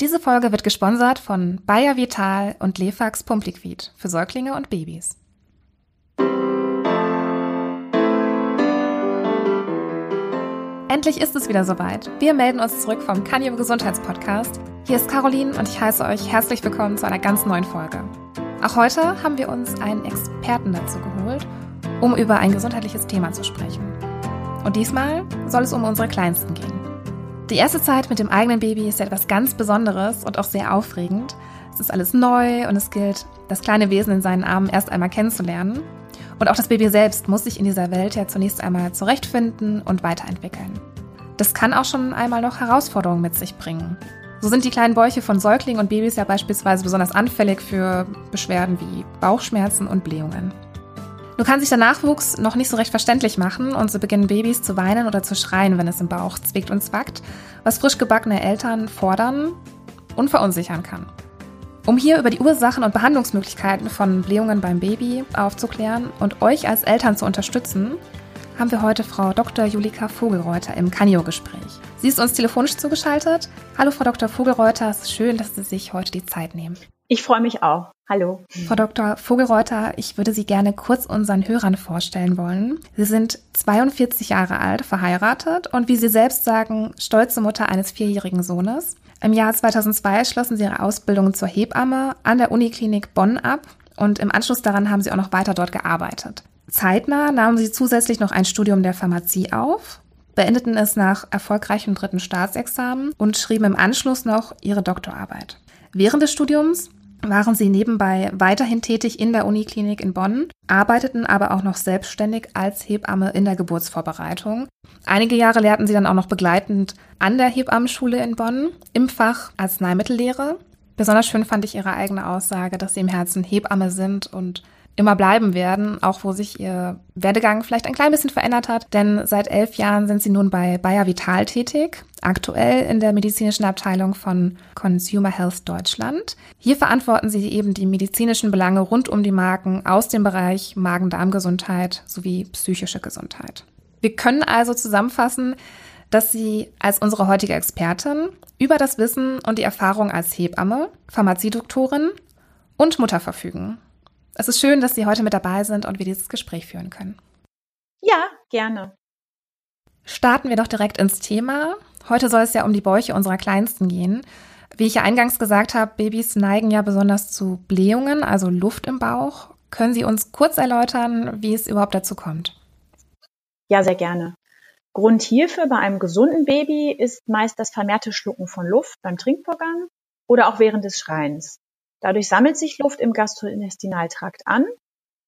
Diese Folge wird gesponsert von Bayer Vital und Lefax Pumpliquid für Säuglinge und Babys. Endlich ist es wieder soweit. Wir melden uns zurück vom Kanyew Gesundheitspodcast. Hier ist Caroline und ich heiße euch herzlich willkommen zu einer ganz neuen Folge. Auch heute haben wir uns einen Experten dazu geholt, um über ein gesundheitliches Thema zu sprechen. Und diesmal soll es um unsere Kleinsten gehen. Die erste Zeit mit dem eigenen Baby ist etwas ganz Besonderes und auch sehr aufregend. Es ist alles neu und es gilt, das kleine Wesen in seinen Armen erst einmal kennenzulernen. Und auch das Baby selbst muss sich in dieser Welt ja zunächst einmal zurechtfinden und weiterentwickeln. Das kann auch schon einmal noch Herausforderungen mit sich bringen. So sind die kleinen Bäuche von Säuglingen und Babys ja beispielsweise besonders anfällig für Beschwerden wie Bauchschmerzen und Blähungen. Nun kann sich der Nachwuchs noch nicht so recht verständlich machen und so beginnen Babys zu weinen oder zu schreien, wenn es im Bauch zwickt und zwackt, was frisch gebackene Eltern fordern und verunsichern kann. Um hier über die Ursachen und Behandlungsmöglichkeiten von Blähungen beim Baby aufzuklären und euch als Eltern zu unterstützen, haben wir heute Frau Dr. Julika Vogelreuter im Canio-Gespräch. Sie ist uns telefonisch zugeschaltet. Hallo Frau Dr. Vogelreuter, es ist schön, dass Sie sich heute die Zeit nehmen. Ich freue mich auch. Hallo. Frau Dr. Vogelreuter, ich würde Sie gerne kurz unseren Hörern vorstellen wollen. Sie sind 42 Jahre alt, verheiratet und wie Sie selbst sagen, stolze Mutter eines vierjährigen Sohnes. Im Jahr 2002 schlossen Sie Ihre Ausbildung zur Hebamme an der Uniklinik Bonn ab und im Anschluss daran haben Sie auch noch weiter dort gearbeitet. Zeitnah nahmen Sie zusätzlich noch ein Studium der Pharmazie auf, beendeten es nach erfolgreichem dritten Staatsexamen und schrieben im Anschluss noch Ihre Doktorarbeit. Während des Studiums waren sie nebenbei weiterhin tätig in der Uniklinik in Bonn, arbeiteten aber auch noch selbstständig als Hebamme in der Geburtsvorbereitung. Einige Jahre lehrten sie dann auch noch begleitend an der Hebammenschule in Bonn im Fach Arzneimittellehre. Besonders schön fand ich ihre eigene Aussage, dass sie im Herzen Hebamme sind und immer bleiben werden, auch wo sich ihr Werdegang vielleicht ein klein bisschen verändert hat. Denn seit elf Jahren sind sie nun bei Bayer Vital tätig, aktuell in der medizinischen Abteilung von Consumer Health Deutschland. Hier verantworten sie eben die medizinischen Belange rund um die Marken aus dem Bereich Magen-Darm-Gesundheit sowie psychische Gesundheit. Wir können also zusammenfassen, dass Sie als unsere heutige Expertin über das Wissen und die Erfahrung als Hebamme, Pharmaziedoktorin und Mutter verfügen. Es ist schön, dass Sie heute mit dabei sind und wir dieses Gespräch führen können. Ja, gerne. Starten wir doch direkt ins Thema. Heute soll es ja um die Bäuche unserer Kleinsten gehen. Wie ich ja eingangs gesagt habe, Babys neigen ja besonders zu Blähungen, also Luft im Bauch. Können Sie uns kurz erläutern, wie es überhaupt dazu kommt? Ja, sehr gerne. Grund hierfür bei einem gesunden Baby ist meist das vermehrte Schlucken von Luft beim Trinkvorgang oder auch während des Schreins. Dadurch sammelt sich Luft im Gastrointestinaltrakt an,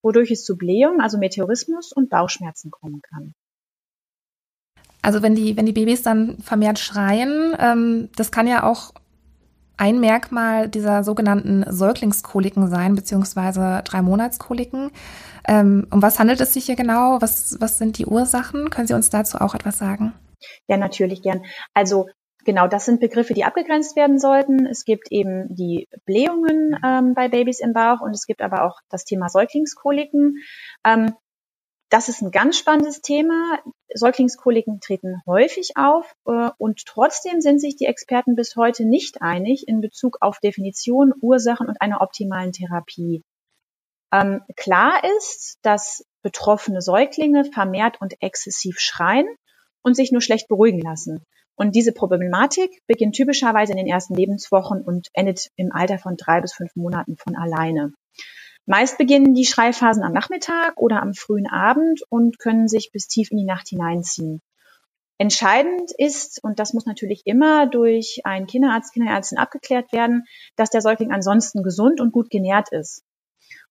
wodurch es zu Blähung, also Meteorismus und Bauchschmerzen kommen kann. Also wenn die, wenn die Babys dann vermehrt schreien, ähm, das kann ja auch ein Merkmal dieser sogenannten Säuglingskoliken sein, beziehungsweise drei Monatskoliken. Ähm, um was handelt es sich hier genau? Was, was sind die Ursachen? Können Sie uns dazu auch etwas sagen? Ja, natürlich gern. Also Genau, das sind Begriffe, die abgegrenzt werden sollten. Es gibt eben die Blähungen ähm, bei Babys im Bauch und es gibt aber auch das Thema Säuglingskoliken. Ähm, das ist ein ganz spannendes Thema. Säuglingskoliken treten häufig auf äh, und trotzdem sind sich die Experten bis heute nicht einig in Bezug auf Definition, Ursachen und einer optimalen Therapie. Ähm, klar ist, dass betroffene Säuglinge vermehrt und exzessiv schreien und sich nur schlecht beruhigen lassen. Und diese Problematik beginnt typischerweise in den ersten Lebenswochen und endet im Alter von drei bis fünf Monaten von alleine. Meist beginnen die Schreiphasen am Nachmittag oder am frühen Abend und können sich bis tief in die Nacht hineinziehen. Entscheidend ist, und das muss natürlich immer durch einen Kinderarzt, Kinderärztin abgeklärt werden, dass der Säugling ansonsten gesund und gut genährt ist.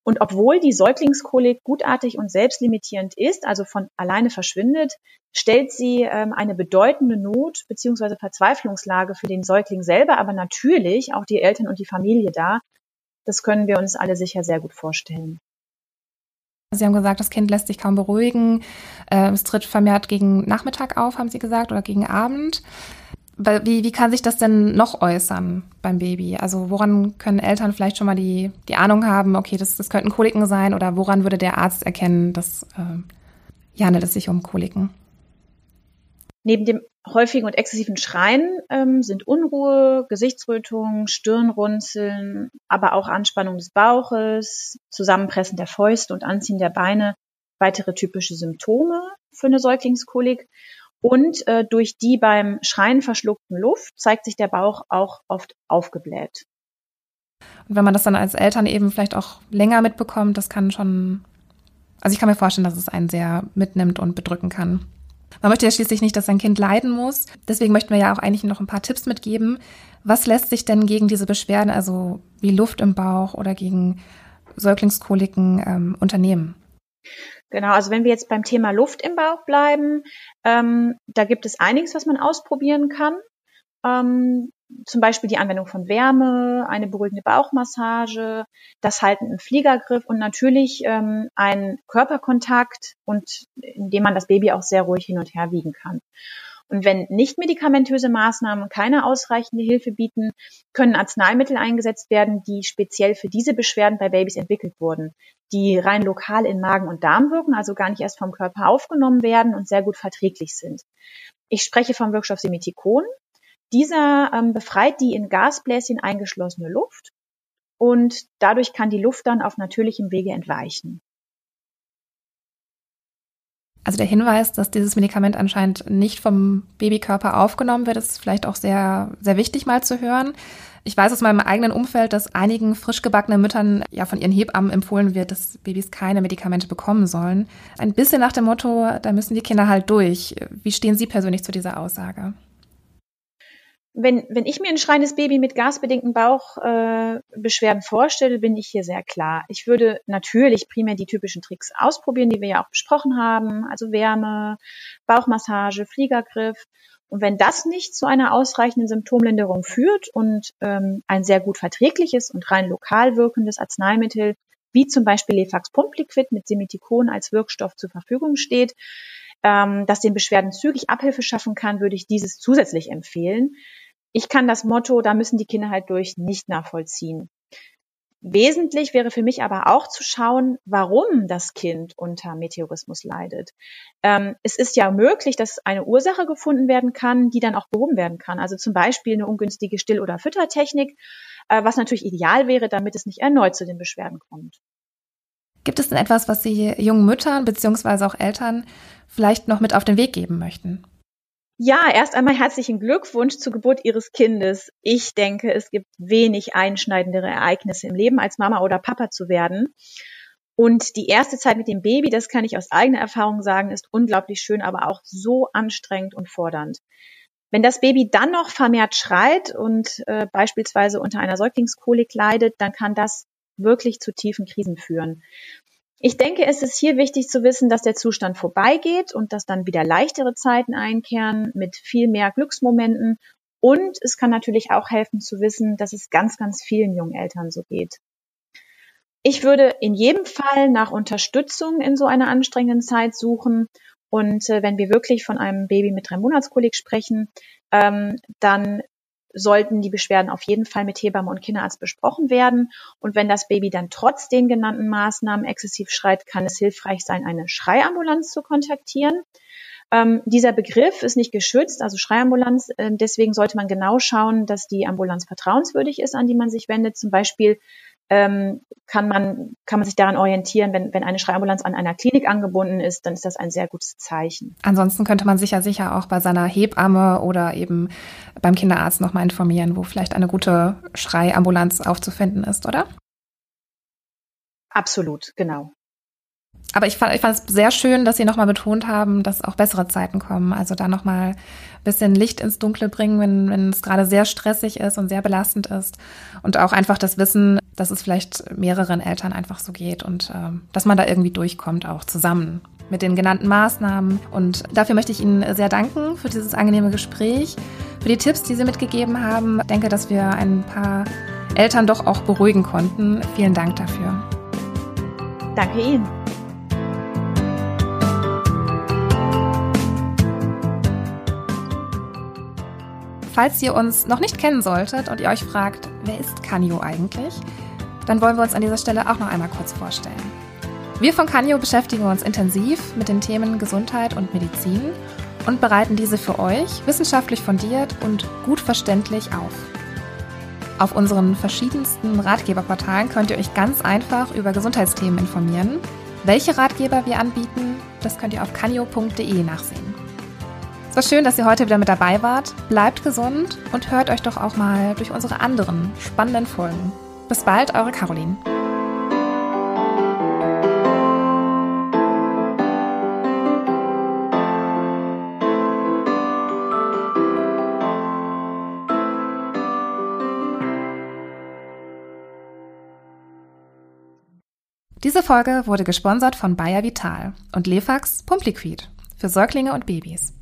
Und obwohl die Säuglingskolik gutartig und selbstlimitierend ist, also von alleine verschwindet, stellt sie ähm, eine bedeutende Not bzw. Verzweiflungslage für den Säugling selber, aber natürlich auch die Eltern und die Familie dar. Das können wir uns alle sicher sehr gut vorstellen. Sie haben gesagt, das Kind lässt sich kaum beruhigen. Äh, es tritt vermehrt gegen Nachmittag auf, haben Sie gesagt, oder gegen Abend. Wie, wie kann sich das denn noch äußern beim Baby? Also woran können Eltern vielleicht schon mal die, die Ahnung haben, okay, das, das könnten Koliken sein oder woran würde der Arzt erkennen, dass äh, ja, handelt es sich um Koliken? Neben dem häufigen und exzessiven Schreien ähm, sind Unruhe, Gesichtsrötung, Stirnrunzeln, aber auch Anspannung des Bauches, Zusammenpressen der Fäuste und Anziehen der Beine weitere typische Symptome für eine Säuglingskolik. Und äh, durch die beim Schreien verschluckten Luft zeigt sich der Bauch auch oft aufgebläht. Und wenn man das dann als Eltern eben vielleicht auch länger mitbekommt, das kann schon, also ich kann mir vorstellen, dass es einen sehr mitnimmt und bedrücken kann. Man möchte ja schließlich nicht, dass sein Kind leiden muss. Deswegen möchten wir ja auch eigentlich noch ein paar Tipps mitgeben. Was lässt sich denn gegen diese Beschwerden, also wie Luft im Bauch oder gegen Säuglingskoliken ähm, unternehmen? Genau, also wenn wir jetzt beim Thema Luft im Bauch bleiben, ähm, da gibt es einiges, was man ausprobieren kann. Ähm, zum Beispiel die Anwendung von Wärme, eine beruhigende Bauchmassage, das Halten im Fliegergriff und natürlich ähm, ein Körperkontakt und indem man das Baby auch sehr ruhig hin und her wiegen kann. Und wenn nicht medikamentöse Maßnahmen keine ausreichende Hilfe bieten, können Arzneimittel eingesetzt werden, die speziell für diese Beschwerden bei Babys entwickelt wurden, die rein lokal in Magen und Darm wirken, also gar nicht erst vom Körper aufgenommen werden und sehr gut verträglich sind. Ich spreche vom Wirkstoff Semitikon. Dieser ähm, befreit die in Gasbläschen eingeschlossene Luft und dadurch kann die Luft dann auf natürlichem Wege entweichen. Also der Hinweis, dass dieses Medikament anscheinend nicht vom Babykörper aufgenommen wird, ist vielleicht auch sehr, sehr wichtig mal zu hören. Ich weiß aus meinem eigenen Umfeld, dass einigen frisch gebackenen Müttern ja von ihren Hebammen empfohlen wird, dass Babys keine Medikamente bekommen sollen. Ein bisschen nach dem Motto, da müssen die Kinder halt durch. Wie stehen Sie persönlich zu dieser Aussage? Wenn, wenn ich mir ein schreiendes Baby mit gasbedingten Bauchbeschwerden äh, vorstelle, bin ich hier sehr klar. Ich würde natürlich primär die typischen Tricks ausprobieren, die wir ja auch besprochen haben, also Wärme, Bauchmassage, Fliegergriff. Und wenn das nicht zu einer ausreichenden Symptomlinderung führt und ähm, ein sehr gut verträgliches und rein lokal wirkendes Arzneimittel, wie zum Beispiel Lefax Pumpliquid mit Semitikon als Wirkstoff zur Verfügung steht, ähm, das den Beschwerden zügig Abhilfe schaffen kann, würde ich dieses zusätzlich empfehlen. Ich kann das Motto, da müssen die Kinder halt durch, nicht nachvollziehen. Wesentlich wäre für mich aber auch zu schauen, warum das Kind unter Meteorismus leidet. Ähm, es ist ja möglich, dass eine Ursache gefunden werden kann, die dann auch behoben werden kann. Also zum Beispiel eine ungünstige Still- oder Füttertechnik, äh, was natürlich ideal wäre, damit es nicht erneut zu den Beschwerden kommt. Gibt es denn etwas, was Sie jungen Müttern beziehungsweise auch Eltern vielleicht noch mit auf den Weg geben möchten? Ja, erst einmal herzlichen Glückwunsch zur Geburt Ihres Kindes. Ich denke, es gibt wenig einschneidendere Ereignisse im Leben, als Mama oder Papa zu werden. Und die erste Zeit mit dem Baby, das kann ich aus eigener Erfahrung sagen, ist unglaublich schön, aber auch so anstrengend und fordernd. Wenn das Baby dann noch vermehrt schreit und äh, beispielsweise unter einer Säuglingskolik leidet, dann kann das wirklich zu tiefen Krisen führen. Ich denke, es ist hier wichtig zu wissen, dass der Zustand vorbeigeht und dass dann wieder leichtere Zeiten einkehren mit viel mehr Glücksmomenten. Und es kann natürlich auch helfen zu wissen, dass es ganz, ganz vielen jungen Eltern so geht. Ich würde in jedem Fall nach Unterstützung in so einer anstrengenden Zeit suchen. Und äh, wenn wir wirklich von einem Baby mit drei Monatskolik sprechen, ähm, dann sollten die Beschwerden auf jeden Fall mit Hebamme und Kinderarzt besprochen werden. Und wenn das Baby dann trotz den genannten Maßnahmen exzessiv schreit, kann es hilfreich sein, eine Schreiambulanz zu kontaktieren. Ähm, dieser Begriff ist nicht geschützt, also Schreiambulanz. Äh, deswegen sollte man genau schauen, dass die Ambulanz vertrauenswürdig ist, an die man sich wendet. Zum Beispiel ähm, kann man, kann man sich daran orientieren, wenn, wenn eine Schreiambulanz an einer Klinik angebunden ist, dann ist das ein sehr gutes Zeichen. Ansonsten könnte man sich ja sicher auch bei seiner Hebamme oder eben beim Kinderarzt nochmal informieren, wo vielleicht eine gute Schreiambulanz aufzufinden ist, oder? Absolut, genau. Aber ich fand, ich fand es sehr schön, dass Sie nochmal betont haben, dass auch bessere Zeiten kommen. Also da nochmal ein bisschen Licht ins Dunkle bringen, wenn, wenn es gerade sehr stressig ist und sehr belastend ist. Und auch einfach das Wissen, dass es vielleicht mehreren Eltern einfach so geht und äh, dass man da irgendwie durchkommt, auch zusammen mit den genannten Maßnahmen. Und dafür möchte ich Ihnen sehr danken für dieses angenehme Gespräch, für die Tipps, die Sie mitgegeben haben. Ich denke, dass wir ein paar Eltern doch auch beruhigen konnten. Vielen Dank dafür. Danke Ihnen. Falls ihr uns noch nicht kennen solltet und ihr euch fragt, wer ist Canio eigentlich, dann wollen wir uns an dieser Stelle auch noch einmal kurz vorstellen. Wir von Canio beschäftigen uns intensiv mit den Themen Gesundheit und Medizin und bereiten diese für euch wissenschaftlich fundiert und gut verständlich auf. Auf unseren verschiedensten Ratgeberportalen könnt ihr euch ganz einfach über Gesundheitsthemen informieren. Welche Ratgeber wir anbieten, das könnt ihr auf kanio.de nachsehen. Es war schön, dass ihr heute wieder mit dabei wart. Bleibt gesund und hört euch doch auch mal durch unsere anderen spannenden Folgen. Bis bald, eure Caroline. Diese Folge wurde gesponsert von Bayer Vital und Lefax Pumpliquid für Säuglinge und Babys.